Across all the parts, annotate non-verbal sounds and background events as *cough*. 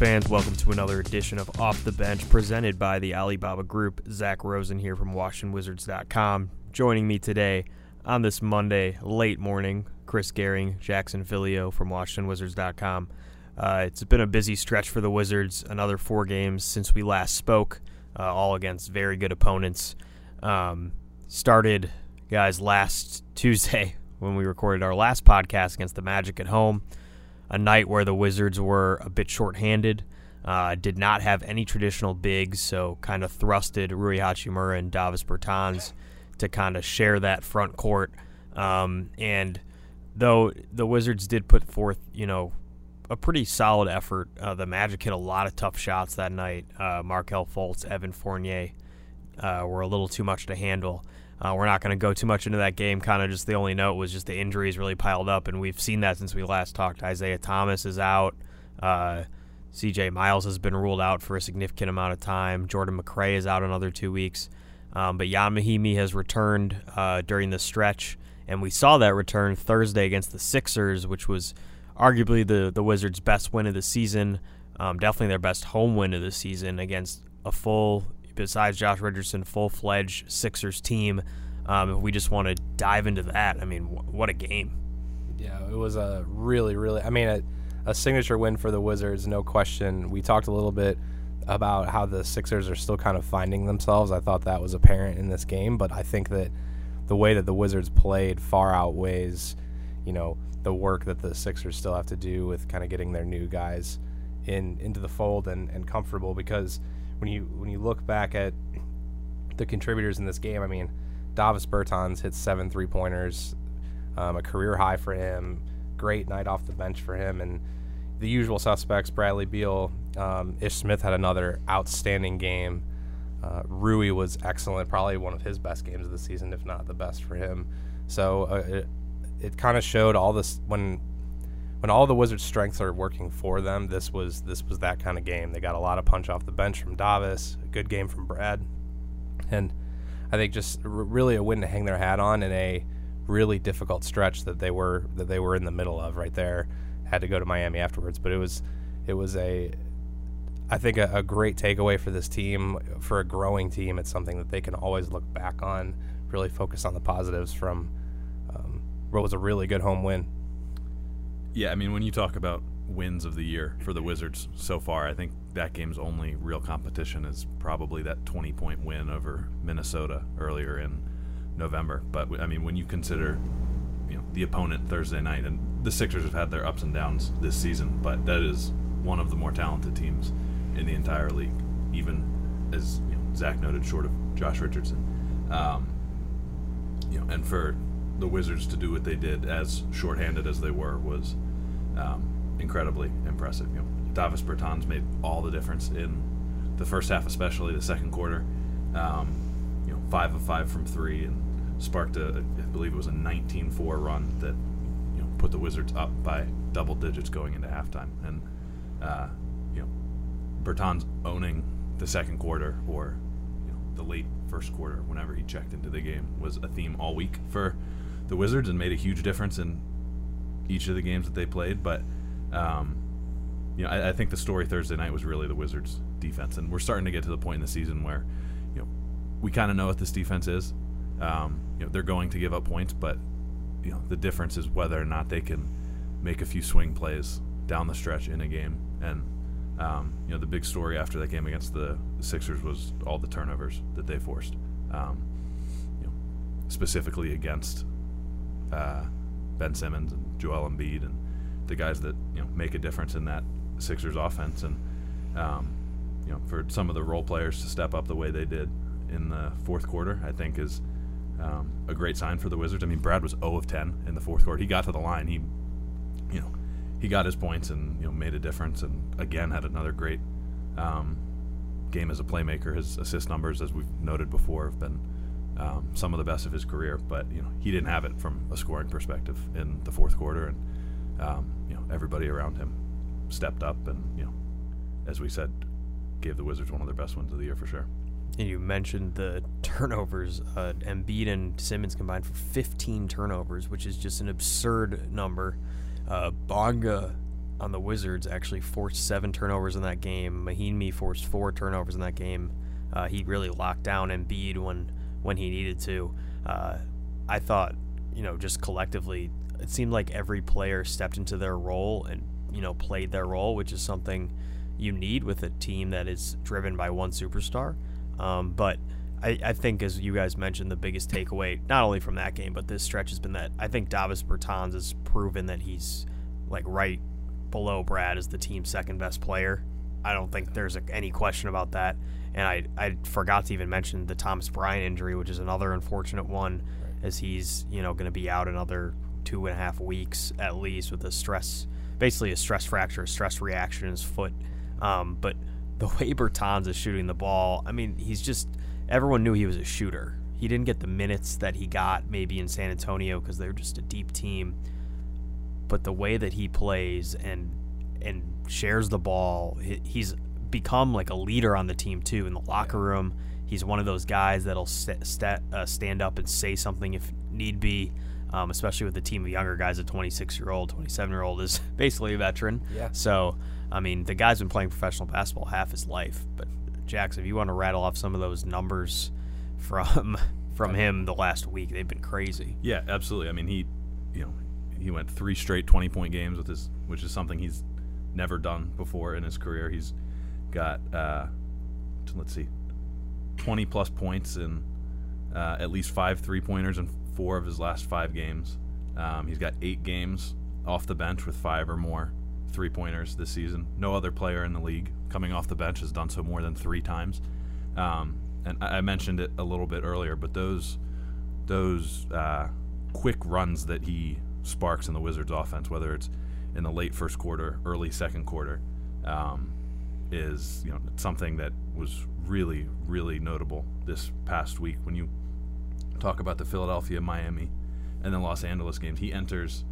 fans. Welcome to another edition of Off the Bench presented by the Alibaba Group. Zach Rosen here from WashingtonWizards.com. Joining me today on this Monday late morning, Chris Gehring, Jackson Filyo from WashingtonWizards.com. Uh, it's been a busy stretch for the Wizards. Another four games since we last spoke, uh, all against very good opponents. Um, started, guys, last *laughs* Tuesday when we recorded our last podcast against the Magic at home a night where the Wizards were a bit shorthanded. Uh, did not have any traditional bigs, so kind of thrusted Rui Hachimura and Davis Bertans to kind of share that front court. Um, and though the Wizards did put forth, you know, a pretty solid effort, uh, the Magic hit a lot of tough shots that night. Uh, Markelle Fultz, Evan Fournier uh, were a little too much to handle. Uh, we're not going to go too much into that game. Kind of just the only note was just the injuries really piled up, and we've seen that since we last talked. Isaiah Thomas is out. Uh, CJ Miles has been ruled out for a significant amount of time. Jordan McRae is out another two weeks. Um, but Mahinmi has returned uh, during the stretch, and we saw that return Thursday against the Sixers, which was arguably the, the Wizards' best win of the season. Um, definitely their best home win of the season against a full besides Josh Richardson, full fledged Sixers team. Um, if we just want to dive into that, I mean, what a game! Yeah, it was a really, really. I mean, a, a signature win for the Wizards, no question. We talked a little bit about how the Sixers are still kind of finding themselves. I thought that was apparent in this game, but I think that the way that the Wizards played far outweighs, you know, the work that the Sixers still have to do with kind of getting their new guys in into the fold and, and comfortable because when you when you look back at the contributors in this game, I mean, Davis Bertans hit seven three pointers, um, a career high for him. Great night off the bench for him, and the usual suspects: Bradley Beal, um, Ish Smith had another outstanding game. Uh, Rui was excellent, probably one of his best games of the season, if not the best for him. So uh, it, it kind of showed all this when when all the Wizards' strengths are working for them, this was this was that kind of game. They got a lot of punch off the bench from Davis, a good game from Brad, and I think just r- really a win to hang their hat on in a really difficult stretch that they were that they were in the middle of right there. Had to go to Miami afterwards, but it was it was a I think a, a great takeaway for this team for a growing team. It's something that they can always look back on, really focus on the positives from um, what was a really good home win. Yeah, I mean, when you talk about wins of the year for the Wizards so far, I think that game's only real competition is probably that 20 point win over Minnesota earlier in November. But I mean, when you consider you know the opponent Thursday night, and the Sixers have had their ups and downs this season, but that is one of the more talented teams in the entire league, even as you know, Zach noted, short of Josh Richardson. Um, you know, and for the Wizards to do what they did, as shorthanded as they were, was um, incredibly impressive. You know, Davis Bertans made all the difference in the first half, especially the second quarter. Um, you know, five of five from three, and sparked a, I believe it was a 19-4 run that you know put the Wizards up by double digits going into halftime. And uh, you know, Bertans owning the second quarter or you know the late first quarter, whenever he checked into the game, was a theme all week for the Wizards and made a huge difference in each of the games that they played. But um, you know, I, I, think the story Thursday night was really the Wizards' defense, and we're starting to get to the point in the season where you know we kind of know what this defense is. Um, you know, they're going to give up points, but you know the difference is whether or not they can make a few swing plays down the stretch in a game. And um, you know, the big story after that game against the Sixers was all the turnovers that they forced. Um, you know, specifically against uh, Ben Simmons and Joel Embiid and the guys that you know make a difference in that Sixers offense. And um, you know, for some of the role players to step up the way they did in the fourth quarter, I think is um, a great sign for the Wizards. I mean, Brad was 0 of 10 in the fourth quarter. He got to the line. He, you know, he got his points and you know made a difference. And again, had another great um, game as a playmaker. His assist numbers, as we've noted before, have been um, some of the best of his career, but you know he didn't have it from a scoring perspective in the fourth quarter, and um, you know everybody around him stepped up, and you know, as we said, gave the Wizards one of their best wins of the year for sure. And you mentioned the turnovers. Uh, Embiid and Simmons combined for 15 turnovers, which is just an absurd number. Uh, Bonga on the Wizards actually forced seven turnovers in that game. Mahinmi forced four turnovers in that game. Uh, he really locked down Embiid when when he needed to. Uh, I thought, you know, just collectively, it seemed like every player stepped into their role and you know played their role, which is something you need with a team that is driven by one superstar. Um, but I, I, think, as you guys mentioned, the biggest takeaway, not only from that game, but this stretch has been that I think Davis Bertans has proven that he's like right below Brad as the team's second best player. I don't think there's a, any question about that. And I, I forgot to even mention the Thomas Bryant injury, which is another unfortunate one, right. as he's you know going to be out another two and a half weeks at least with a stress, basically a stress fracture, a stress reaction in his foot. Um, but the *laughs* way Bertans is shooting the ball, I mean, he's just everyone knew he was a shooter. He didn't get the minutes that he got maybe in San Antonio because they're just a deep team. But the way that he plays and and shares the ball, he's become like a leader on the team too in the locker room. He's one of those guys that'll st- st- uh, stand up and say something if need be um, especially with a team of younger guys. A 26 year old, 27 year old is *laughs* basically a veteran. Yeah. So, I mean, the guy's been playing professional basketball half his life. But Jackson, if you want to rattle off some of those numbers from *laughs* from him the last week, they've been crazy. Yeah, absolutely. I mean, he, you know, he went three straight 20 point games with his, which is something he's never done before in his career. He's got, uh, let's see, 20 plus points and uh, at least five three pointers in four of his last five games. Um, he's got eight games off the bench with five or more three pointers this season. No other player in the league coming off the bench has done so more than three times. Um, and I, I, mentioned it a little bit earlier, but those those uh, quick runs that he sparks in the Wizards' offense, whether it's in the late first quarter, early second quarter, um, is you know something that was really really notable this past week when you talk about the Philadelphia, Miami, and then Los Angeles games. He enters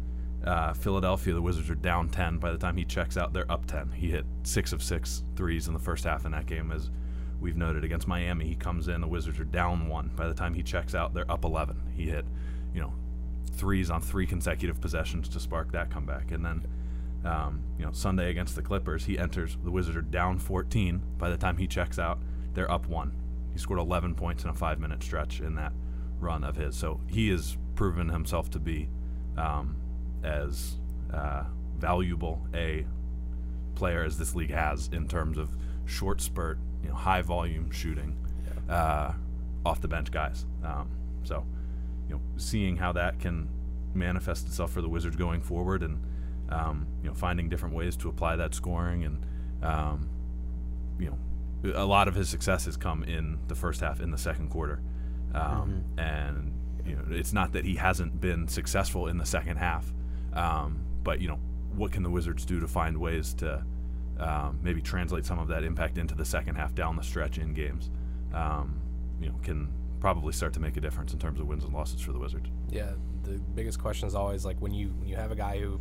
uh, Philadelphia. The Wizards are down 10. By the time he checks out, they're up 10. He hit six of six threes in the first half in that game, as we've noted. Against Miami, he comes in. The Wizards are down one. By the time he checks out, they're up 11. He hit, you know, threes on three consecutive possessions to spark that comeback. And then, um, you know, Sunday against the Clippers, he enters. The Wizards are down 14. By the time he checks out, they're up one. He scored 11 points in a five minute stretch in that run of his. So he has proven himself to be um, as uh, valuable a player as this league has in terms of short spurt, you know, high volume shooting, yeah. uh, off the bench guys. Um, so, you know, seeing how that can manifest itself for the Wizards going forward, and um, you know, finding different ways to apply that scoring, and um, you know, a lot of his success has come in the first half, in the second quarter. Um, mm-hmm. And you know, it's not that he hasn't been successful in the second half, um, but you know, what can the Wizards do to find ways to um, maybe translate some of that impact into the second half down the stretch in games? Um, you know, can probably start to make a difference in terms of wins and losses for the Wizards. Yeah, the biggest question is always like when you when you have a guy who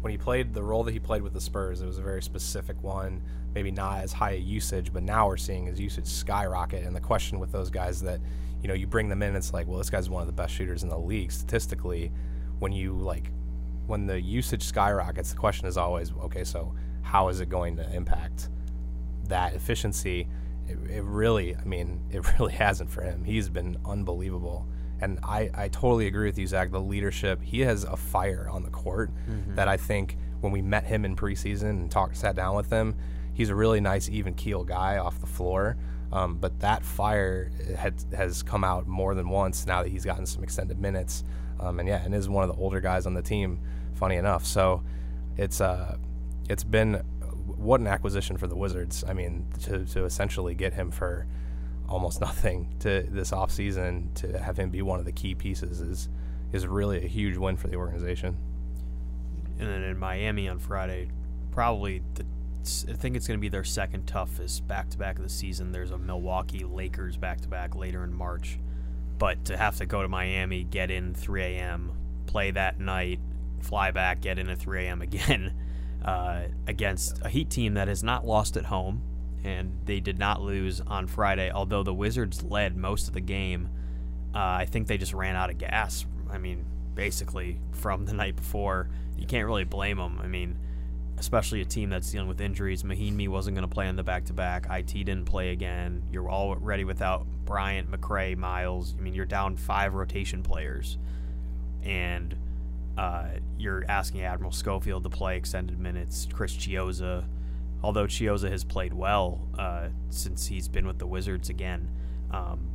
when he played the role that he played with the Spurs, it was a very specific one, maybe not as high a usage, but now we're seeing his usage skyrocket. And the question with those guys that you know, you bring them in, it's like, well, this guy's one of the best shooters in the league statistically. When you like, when the usage skyrockets, the question is always, okay, so how is it going to impact that efficiency? It, it really, I mean, *laughs* it really hasn't for him. He's been unbelievable. And I, I totally agree with you, Zach. The leadership, he has a fire on the court mm-hmm. that I think when we met him in preseason and talked, sat down with him, he's a really nice, even keel guy off the floor. Um, but that fire had, has come out more than once now that he's gotten some extended minutes. Um, and yeah, and is one of the older guys on the team. Funny enough, so it's uh, it's been what an acquisition for the Wizards. I mean, to to essentially get him for almost *laughs* nothing to this offseason to have him be one of the key pieces is is really a huge win for the organization. And then in Miami on Friday, probably the I think it's going to be their second toughest back to back of the season. There's a Milwaukee Lakers back to back later in March. But to have to go to Miami, get in 3 a.m., play that night, fly back, get in at 3 a.m. again *laughs* uh, against a Heat team that has not lost at home. And they did not lose on Friday, although the Wizards led most of the game. Uh, I think they just ran out of gas. I mean, basically, from the *laughs* night before. You can't really blame them. I mean, especially a team that's dealing with injuries. Mahinmi wasn't going to play on the back to back. IT didn't play again. You're already without Bryant, McRae, Miles. I mean, you're down five rotation players, and uh, you're asking Admiral Schofield to play extended minutes. Chris Chiozza, although Chiozza has played well uh, since he's been with the Wizards again. Um,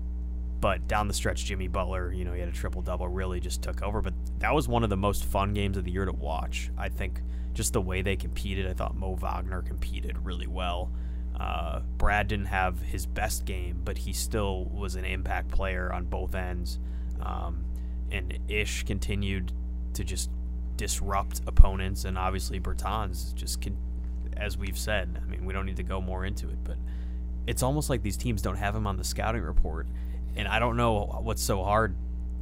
but down the stretch, Jimmy Butler, you know, he had a triple double, really just took over. But that was one of the most fun games of the year to watch. I think just the way they competed, I thought Mo Wagner competed really well. Uh, Brad didn't have his best game, but he still was an impact player on both ends. Um, and Ish continued to just disrupt opponents, and obviously Bertans just, can, as we've said, I mean, we don't need to go more into it, but it's almost like these teams don't have him on the scouting report and I don't know what's so hard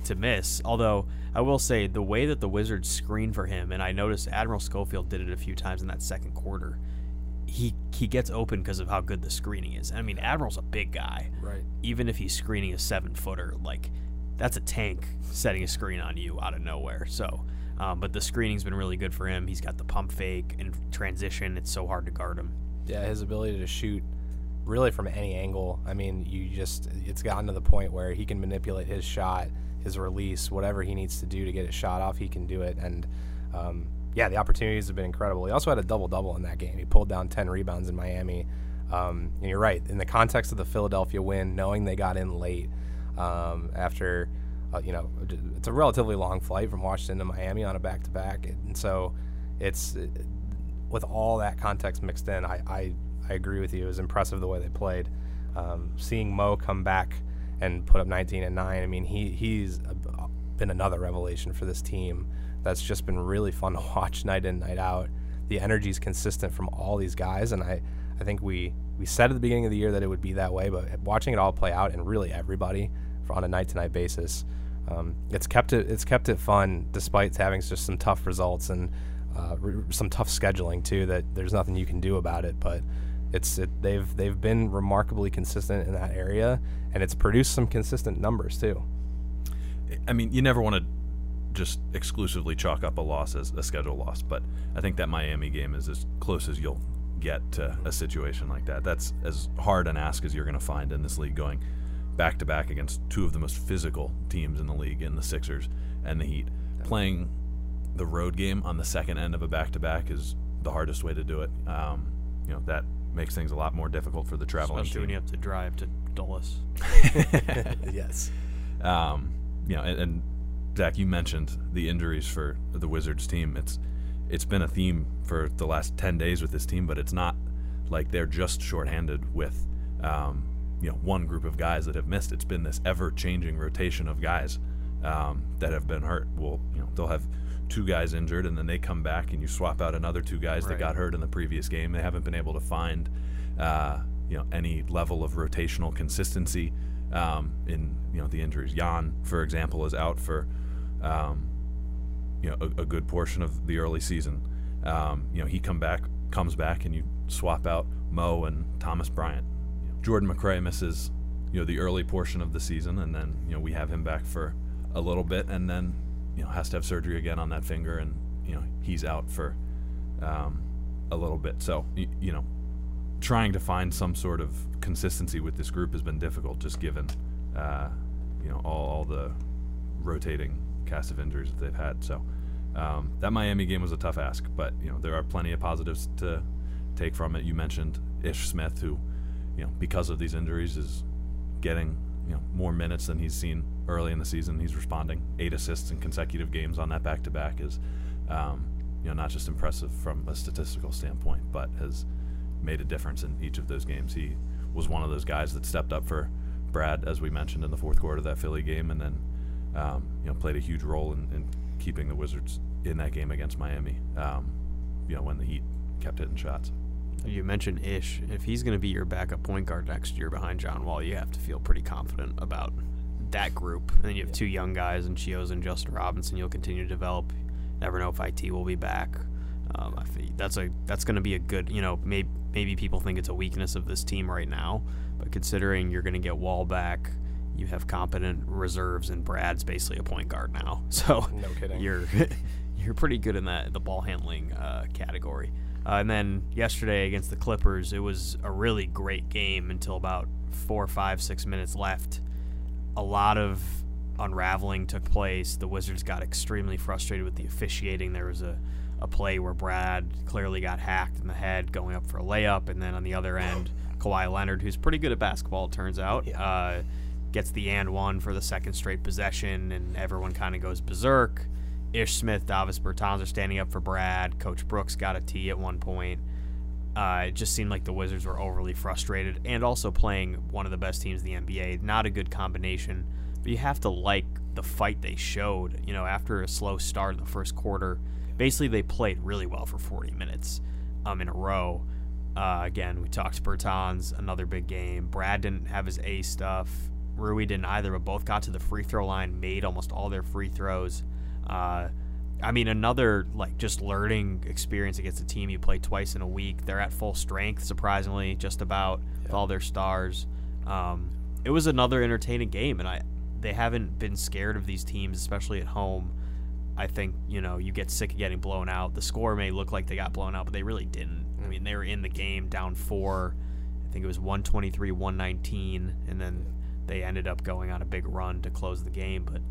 to miss. Although I will say the way that the Wizards screen for him, and I noticed Admiral Schofield did it a few times in that second quarter. He he gets open because of how good the screening is. I mean, Admiral's a big guy. Right. Even if he's screening a seven footer, like that's a tank setting a screen on you out of nowhere. So, um, but the screening's been really good for him. He's got the pump fake and transition. It's so hard to guard him. Yeah, his ability to shoot really from any angle. I mean, you just it's gotten to the point where he can manipulate his shot, his release, whatever he needs to do to get his shot off, he can do it. And um, yeah, the opportunities have been incredible. He also had a double double in that game. He pulled down ten rebounds in Miami. Um, and you're right in the context of the Philadelphia win, knowing they got in late um, after. Uh, you know, it's a relatively long flight from Washington to Miami on a back to back, and so it's with all that context mixed in. I, I I agree with you. It was impressive the way they played. Um, seeing Mo come back and put up 19 and 9, I mean, he he's a, been another revelation for this team. That's just been really fun *laughs* to watch night in, night out. The energy is consistent from all these guys, and I, I think we, we said at the beginning of the year that it would be that way, but watching it all play out and really everybody on a night to night basis, um, it's kept it it's kept it fun despite having just some tough results and uh, re- some tough scheduling too. That there's nothing you can do about it, but it's it, they've they've been remarkably consistent in that area, and it's produced some consistent numbers too. I mean, you never want to just exclusively chalk up a loss as a schedule loss, but I think that Miami game is as close as you'll get to a situation like that. That's as hard an ask as you're going to find in this league going back to back against two of the most physical teams in the league in the Sixers and the Heat. Playing the road game on the second end of a back to back is the hardest way to do it. Um, you know that makes things a lot more difficult for the traveling Especially team. when you have to drive to Dulles. *laughs* *laughs* yes. Um, you know, and, and Zach, you mentioned the injuries for the Wizards team. It's it's been a theme for the last ten days with this team, but it's not like they're just shorthanded with um, you know one group of guys that have missed. It's been this ever changing rotation of guys um, that have been hurt. Well, you know, they'll have two guys injured, and then they come back and you swap out another two guys Right. that got hurt in the previous game. They haven't been able to find uh, you know any level of rotational consistency um, in you know the injuries. Jan, for example, is out for um, you know a, a good portion of the early season. Um, you know he come back comes back and you swap out Mo and Thomas Bryant. You Jordan McRae misses you know the early portion of the season, and then you know we have him back for a little bit, and then you know has to have surgery again on that finger, and you know he's out for um, a little bit. So y- you know trying to find some sort of consistency with this group has been difficult, just given uh, you know all, all the rotating cast of injuries that they've had. So um, that Miami game was a tough ask, but you know there are plenty of positives to take from it. You mentioned Ish Smith, who you know because of these injuries is getting you know more minutes than he's seen early in the season. He's responding. Eight assists in consecutive games on that back to back is um, you know not just impressive from a statistical standpoint, but has made a difference in each of those games. He was one of those guys that stepped up for Brad, as we mentioned in the fourth quarter of that Philly game, and then um, you know played a huge role in, in keeping the Wizards in that game against Miami. Um, you know when the Heat kept hitting shots. You mentioned Ish. If he's going to be your backup point guard next year behind John Wall, you have to feel pretty confident about that group. And then you have two young guys in Chiozza and Justin Robinson. You'll continue to develop. Never know if IT will be back. Um, I think that's a that's going to be a good. You know, maybe maybe people think it's a weakness of this team right now, but considering you're going to get Wall back, you have competent reserves, and Brad's basically a point guard now. *laughs* So No kidding. you're *laughs* you're pretty good in that the ball handling uh, category. Uh, and then yesterday against the Clippers, it was a really great game until about four, five, six minutes left. A lot of unraveling took place. The Wizards got extremely frustrated with the officiating. There was a, a play where Brad clearly got hacked in the head going up for a layup, and then on the other end, Kawhi Leonard, who's pretty good at basketball, it turns out, Yeah. uh, gets the and one for the second straight possession, and everyone kind of goes berserk. Ish Smith, Davis Bertans are standing up for Brad. Coach Brooks got a tee at one point. Uh, it just seemed like the Wizards were overly frustrated and also playing one of the best teams in the NBA. Not a good combination, but you have to like the fight they showed. You know, after a slow start in the first quarter, basically they played really well for 40 minutes um, in a row. Uh, again, we talked Bertans, another big game. Brad didn't have his A stuff. Rui didn't either, but both got to the free throw line, made almost all their free throws. Uh, I mean, another like just learning experience against a team you play twice in a week. They're at full strength, surprisingly, just about with all their stars. Um, it was another entertaining game, and I they haven't been scared of these teams, especially at home. I think you know you get sick of getting blown out. The score may look like they got blown out, but they really didn't. I mean, they were in the game down four. I think it was 123, 119, and then they ended up going on a big run to close the game. But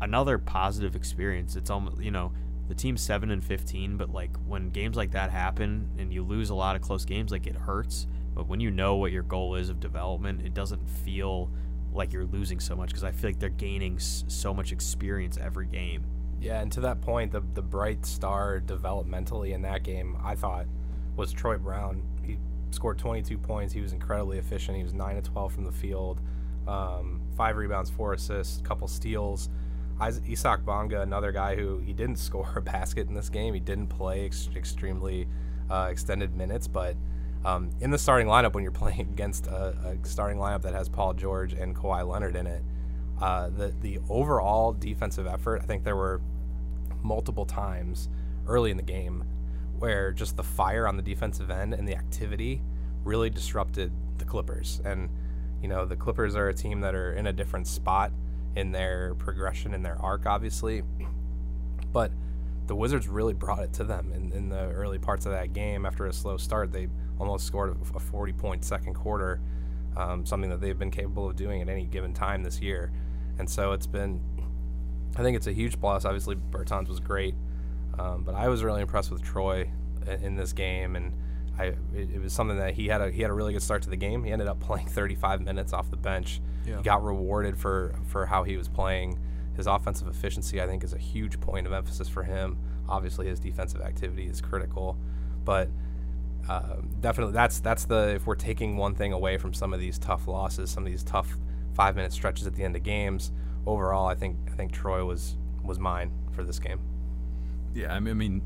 another positive experience. It's almost you know the team's seven and 15, but like when games like that happen and you lose a lot of close games, like it hurts. But when you know what your goal is of development, it doesn't feel like you're losing so much because I feel like they're gaining so much experience every game. Yeah, and to that point, the the bright star developmentally in that game, I thought, was Troy Brown. He scored 22 points. He was incredibly efficient. He was nine to 12 from the field, um, five rebounds, four assists, couple steals. Is- Isaac Bonga, another guy who he didn't *laughs* score a basket in this game. He didn't play ex- extremely uh, extended minutes, but um, in the starting lineup, when you're *laughs* playing against a, a starting lineup that has Paul George and Kawhi Leonard in it, uh, the the overall defensive effort, I think there were multiple times early in the game where just the fire on the defensive end and the activity really disrupted the Clippers. And you know, the Clippers are a team that are in a different spot in their progression in their arc, obviously. But the Wizards really brought it to them in, in the early parts of that game. After a slow start, they almost scored a- a 40 point second quarter, um, something that they've been capable of doing at any given time this year. And so it's been, I think it's a huge plus. Obviously, Bertans was great, um, but I was really impressed with Troy in this game, and I it was something that he had a he had a really good start to the game. He ended up playing *laughs* 35 minutes off the bench. Yeah. He got rewarded for for how he was playing. His offensive efficiency, I think, is a huge point of emphasis for him. Obviously, his defensive activity is critical, but uh, definitely that's that's the if we're taking one thing away from some of these tough losses, some of these tough five minute stretches at the end of games. Overall, I think I think Troy was was mine for this game. Yeah, I mean,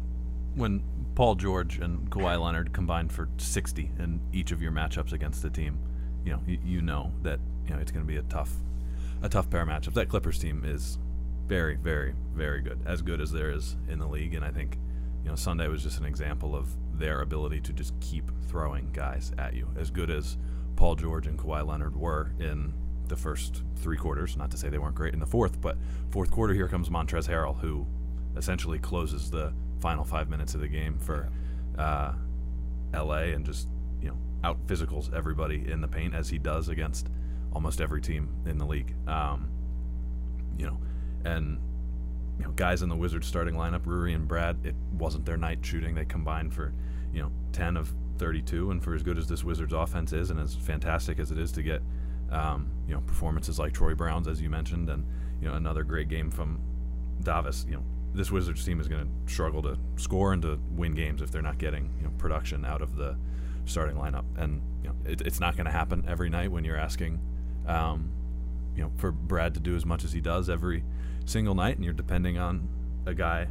when Paul George and Kawhi Leonard combined for 60 in each of your matchups against the team, you know, you, you know that you know it's going to be a tough, a tough pair of matchups. That Clippers team is very, very, very good, as good as there is in the league, and I think, you know, Sunday was just an example of their ability to just keep throwing guys at you. As good as Paul George and Kawhi Leonard were in the first three quarters, not to say they weren't great in the fourth, but fourth quarter, here comes Montrezl Harrell, who essentially closes the final five minutes of the game for uh, LA and just you know out physicals everybody in the paint as he does against almost every team in the league. Um, you know, and you know guys in the Wizards starting lineup, Rui and Brad, it wasn't their night shooting. They combined for you know ten of 32, and for as good as this Wizards offense is, and as fantastic as it is to get um, you know performances like Troy Brown's as you mentioned, and you know another great game from Davis, you know, this Wizards team is going to struggle to score and to win games if they're not getting you know production out of the starting lineup, and you know it, it's not going to happen every night when you're asking, um, you know, for Brad to do as much as he does every single night, and you're depending on a guy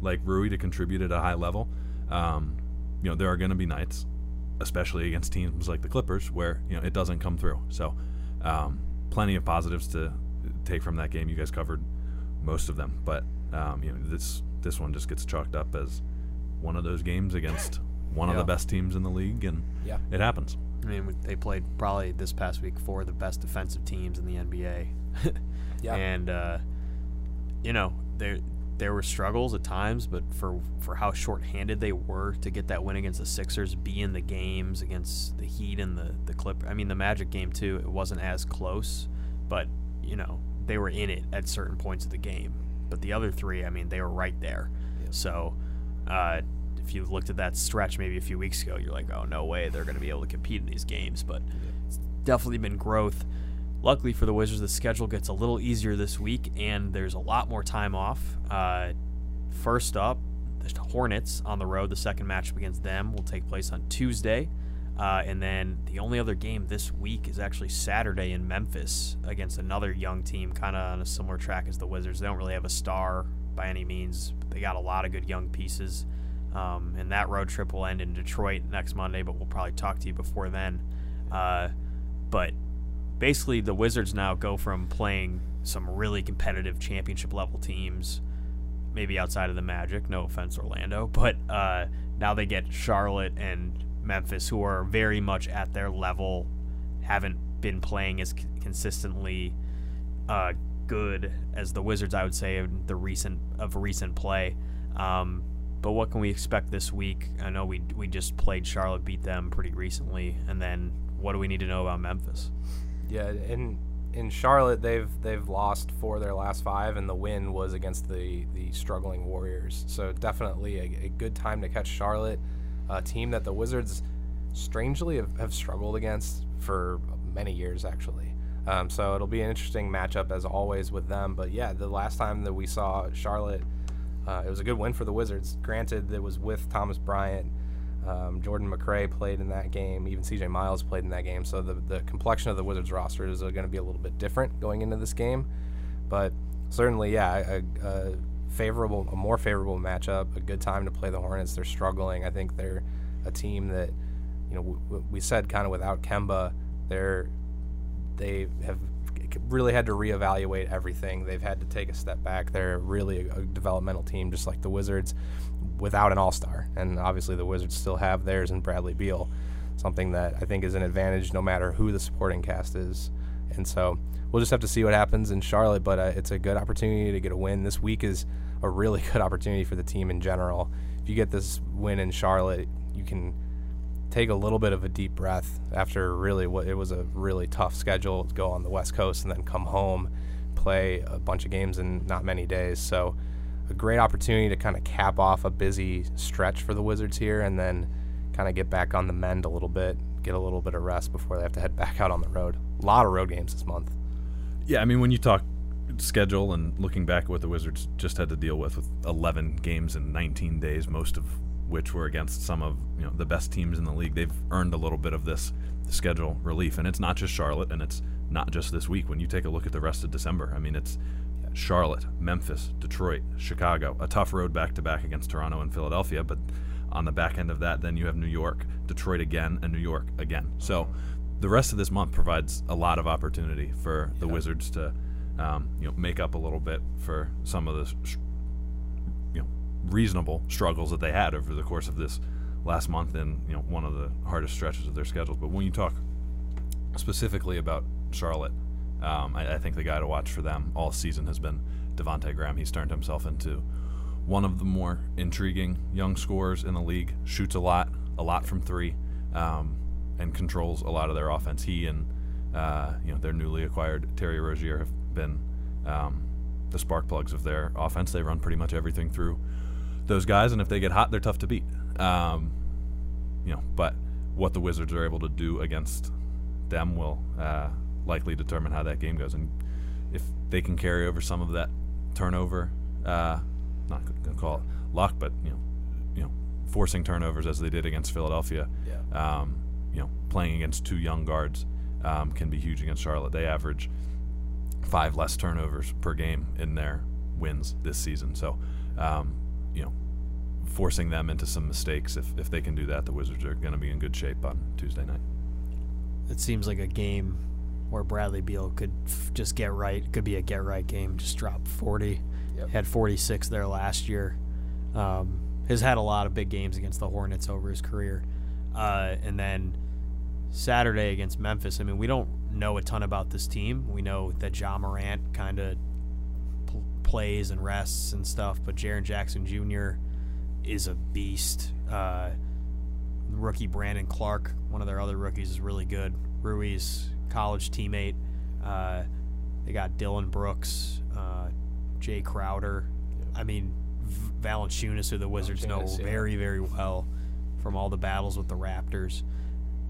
like Rui to contribute at a high level. Um, you know, there are going to be nights, especially against teams like the Clippers, where you know it doesn't come through. So, um, plenty of positives to take from that game. You guys covered most of them, but um, you know this this one just gets chalked up as one of those games against one of the best teams in the league, and Yeah. it happens. I mean, they played probably this past week four of the best defensive teams in the NBA. *laughs* Yeah. And uh, you know, they there were struggles at times, but for for how short-handed they were to get that win against the Sixers, be in the games against the Heat and the the Clip. I mean, the Magic game too. It wasn't as close, but you know they were in it at certain points of the game. But the other three, I mean, they were right there. Yeah. So. Uh, if you looked at that stretch maybe a few weeks ago, you're like, oh no way, they're going to be able to compete in these games. But it's definitely been growth. Luckily for the Wizards, the schedule gets a little easier this week, and there's a lot more time off. Uh, first up, the Hornets on the road. The second matchup against them will take place on Tuesday. Uh, and then the only other game this week is actually Saturday in Memphis against another young team, kind of on a similar track as the Wizards. They don't really have a star by any means, they got a lot of good young pieces. Um, and that road trip will end in Detroit next Monday, but we'll probably talk to you before then. Uh, but basically the Wizards now go from playing some really competitive championship level teams, maybe outside of the Magic. No offense, Orlando, *laughs* but uh, now they get Charlotte and Memphis, who are very much at their level, haven't been playing as consistently uh, good as the Wizards, I would say, in the recent of recent play. Um, but what can we expect this week? I know we we just played Charlotte, beat them pretty recently, and then what do we need to know about Memphis? Yeah, in in Charlotte, they've they've lost four of their last five, and the win was against the the struggling Warriors. So definitely a, a good time to catch Charlotte, a team that the Wizards strangely have, have struggled against for many years actually. Um, so it'll be an interesting matchup as always with them. But yeah, the last time that we saw Charlotte, uh, it was a good win for the Wizards. Granted, it was with Thomas Bryant um, Jordan McRae played in that game. Even CJ Miles played in that game. So the, the complexion of the Wizards roster is going to be a little bit different going into this game. But certainly, yeah, a, a, favorable, a more favorable matchup, a good time to play the Hornets. They're struggling. I think they're a team that, you know, we, we said kind of without Kemba, they're they have really had to reevaluate everything. They've had to take a step back. They're really a, a developmental team, just like the Wizards without an all star. And obviously, the Wizards still have theirs in Bradley Beal, something that I think is an advantage no matter who the supporting cast is. And so we'll just have to see what happens in Charlotte, but uh, it's a good opportunity to get a win. This week is a really *laughs* good opportunity for the team in general. If you get this win in Charlotte, you can take a little bit of a deep breath after really what it was a really tough schedule to go on the West Coast and then come home, play a bunch of games in not many days. So a great opportunity to kind of cap off a busy stretch for the Wizards here and then kind of get back on the mend a little bit, get a little bit of rest before they have to head *laughs* back out on the road. A lot of road games this month. Yeah, I mean, when you talk schedule and looking back at what the Wizards just had to deal with with 11 games in 19 days, most of which were against some of you know the best teams in the league, they've earned a little bit of this schedule relief, and it's not just Charlotte, and it's not just this week. When you take a look at the rest of December, I mean, it's Charlotte, Memphis, Detroit, Chicago. A tough road back to back against Toronto and Philadelphia, but on the back end of that, then you have New York, Detroit again, and New York again. So the rest of this month provides a lot of opportunity for the Wizards to, um, you know, make up a little bit for some of the, reasonable struggles that they had over the course of this last month in you know one of the hardest stretches of their schedules. But when you talk specifically about Charlotte um, I, I, think the guy to watch for them all season has been Devonte Graham. He's turned himself into one of the more intriguing young scorers in the league. Shoots a lot, a lot from three, um, and controls a lot of their offense. He and uh, you know their newly acquired Terry Rozier have been um, the spark plugs of their offense. They run pretty much everything through those guys, and if they get hot, they're tough to beat. Um, you know, but what the Wizards are able to do against them will uh, likely determine how that game goes. And if they can carry over some of that turnover, uh, not to call it luck, but you know, you know, forcing turnovers as they did against Philadelphia. Yeah. Um, you know, playing against two young guards um, can be huge against Charlotte. They average five less turnovers per game in their wins this season. So, um, you know, forcing them into some mistakes. If if they can do that, the Wizards are going to be in good shape on Tuesday night. It seems like a game where Bradley Beal could f- just get right. Could be a get right game. Just drop 40. Yep. Had 46 there last year. Um, has had a lot of big games against the Hornets over his career. Uh, and then Saturday against Memphis. I mean, we don't know a ton about this team. We know that Ja Morant kind of plays and rests and stuff. But Jaren Jackson Jr. is a beast. Uh, rookie Brandon Clarke, one of their other rookies, is really good. Rui's college teammate. Uh, they got Dillon Brooks, uh, Jae Crowder. I mean, v- Valanciunas, who the Wizards know yeah. very, very well from all the battles with the Raptors.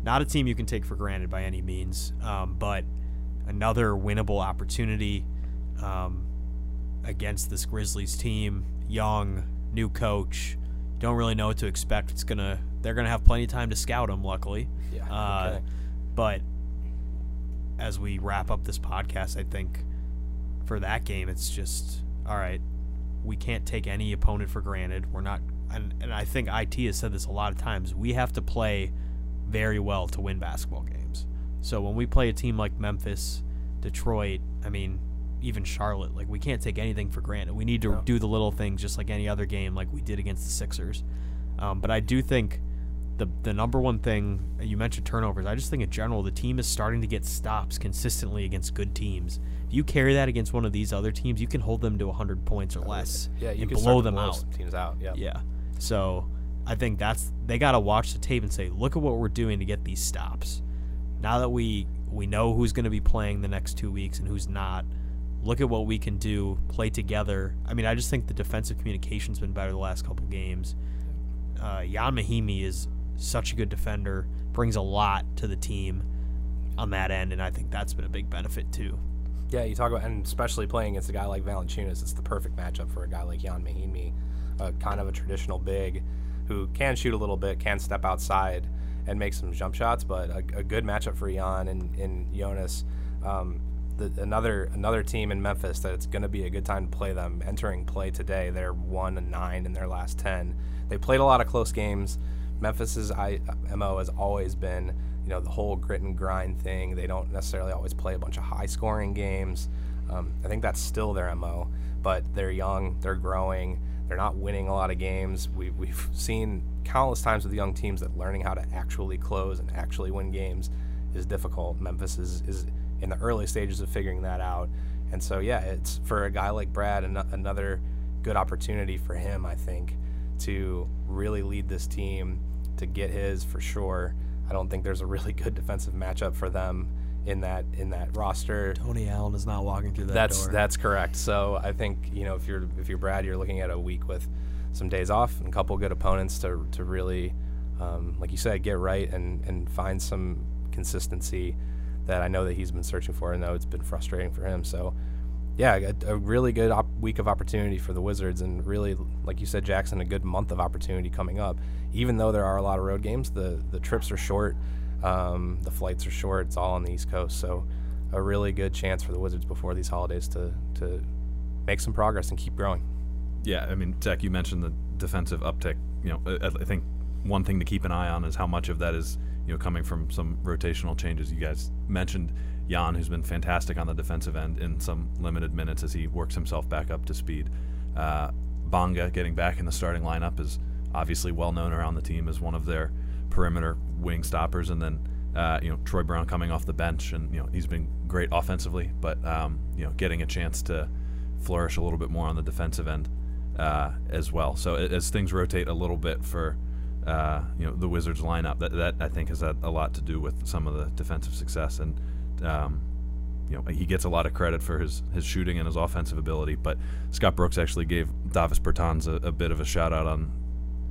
Not a team you can take for granted by any means, um, but another winnable opportunity um, against this Grizzlies team. Young, new coach. Don't really know what to expect. It's gonna. They're gonna have plenty of time to scout him. Luckily, Yeah. uh, okay. but as we wrap up this podcast, I think for that game, it's just all right. We can't take any opponent for granted. We're not, and, and I think IT has said this a lot of times. We have to play very well to win basketball games. So when we play a team like Memphis, Detroit, I mean, even Charlotte, like we can't take anything for granted. We need to No. do the little things just like any other game, like we did against the Sixers. Um, but I do think the the number one thing you mentioned turnovers. I just think in general the team is starting to get stops consistently against good teams. If you carry that against one of these other teams, you can hold them to 100 points or less Yeah, you and can blow them blow out. teams out. Yeah. Yeah. So I think that's they got to watch the tape and say, look at what we're doing to get these stops. Now that we we know who's going to be playing the next two weeks and who's not, look at what we can do. Play together. I mean, I just think the defensive communication's been better the last couple games. Uh, Jan Mahinmi is such a good defender, brings a lot to the team on that end, and I think that's been a big benefit too. Yeah, you talk about, and especially playing against a guy like Valanciunas, it's the perfect matchup for a guy like Jan Mahinmi, uh, kind of a traditional big who can shoot a little bit, can step outside and make some jump shots, but a, a good matchup for Jan and, and Jonas. Um, the, another another team in Memphis that it's going to be a good time to play them. Entering play today, they're one and nine in their last ten. They played a lot of close games. Memphis's I, mo has always been, you know, the whole grit and grind thing. They don't necessarily always play a bunch of high scoring games. Um, I think that's still their mo, but they're young, they're growing, they're not winning a lot of games. We, we've seen countless times with young teams that learning how to actually close and actually win games is difficult. Memphis is, is in the early stages of figuring that out. And so, yeah, it's for a guy like Brad, an- another good opportunity for him, I think, to really lead this team to get his for sure. I don't think there's a really *laughs* good defensive matchup for them in that in that roster. Tony Allen is not walking through that That's door. that's correct. So I think you know if you're if you're Brad, you're looking at a week with some days off and a couple good opponents to to really, um, like you said, get right and and find some consistency that I know that he's been searching for. I know it's been frustrating for him. So yeah, a, a really good op- week of opportunity for the Wizards, and really, like you said, Jackson, a good month of opportunity coming up. Even though there are a lot of road games, the the trips are short, um, the flights are short. It's all on the East Coast, so a really good chance for the Wizards before these holidays to to make some progress and keep growing. Yeah, I mean, Zach, you mentioned the defensive uptick. You know, I, I think one thing to keep an eye on is how much of that is you know coming from some rotational changes. You guys mentioned Jan, who's been fantastic on the defensive end in some limited minutes as he works himself back up to speed. Uh, Bonga getting back in the starting lineup is obviously well known around the team as one of their perimeter wing stoppers, and then uh, you know Troy Brown coming off the bench, and you know he's been great offensively, but um, you know getting a chance to flourish a little bit more on the defensive end uh, as well. So as things rotate a little bit for uh, you know the Wizards lineup, that that I think has had a lot to do with some of the defensive success, and um, you know he gets a lot of credit for his his shooting and his offensive ability. But Scott Brooks actually gave Davis Bertans a, a bit of a shout out on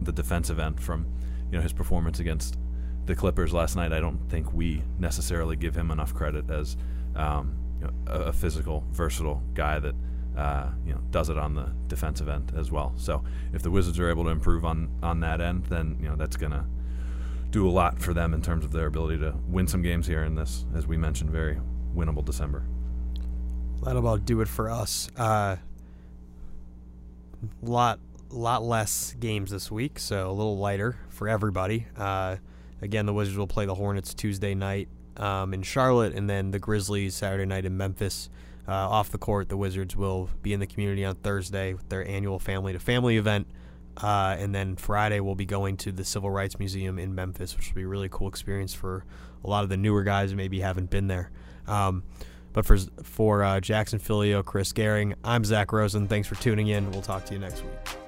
the defensive end from you know his performance against the Clippers last night. I don't think we necessarily give him enough credit as um, you know, a, a physical, versatile guy that uh, you know does it on the defensive end as well. So if the Wizards are able to improve on on that end, then you know that's gonna do a lot for them in terms of their ability to win some games here in this, as we mentioned, very winnable December. That'll about do it for us. Uh, lot lot less games this week, so a little lighter for everybody. Uh, again, the Wizards will play the Hornets Tuesday night um, in Charlotte, and then the Grizzlies Saturday night in Memphis. Uh, off the court, the Wizards will be in the community on Thursday with their annual family to family event. Uh, and then Friday, we'll be going to the Civil Rights Museum in Memphis, which will be a really cool experience for a lot of the newer guys who maybe haven't been there. Um, But for for uh, Jackson Filyo, Chris Gehring, I'm Zach Rosen. Thanks for tuning in. We'll talk to you next week.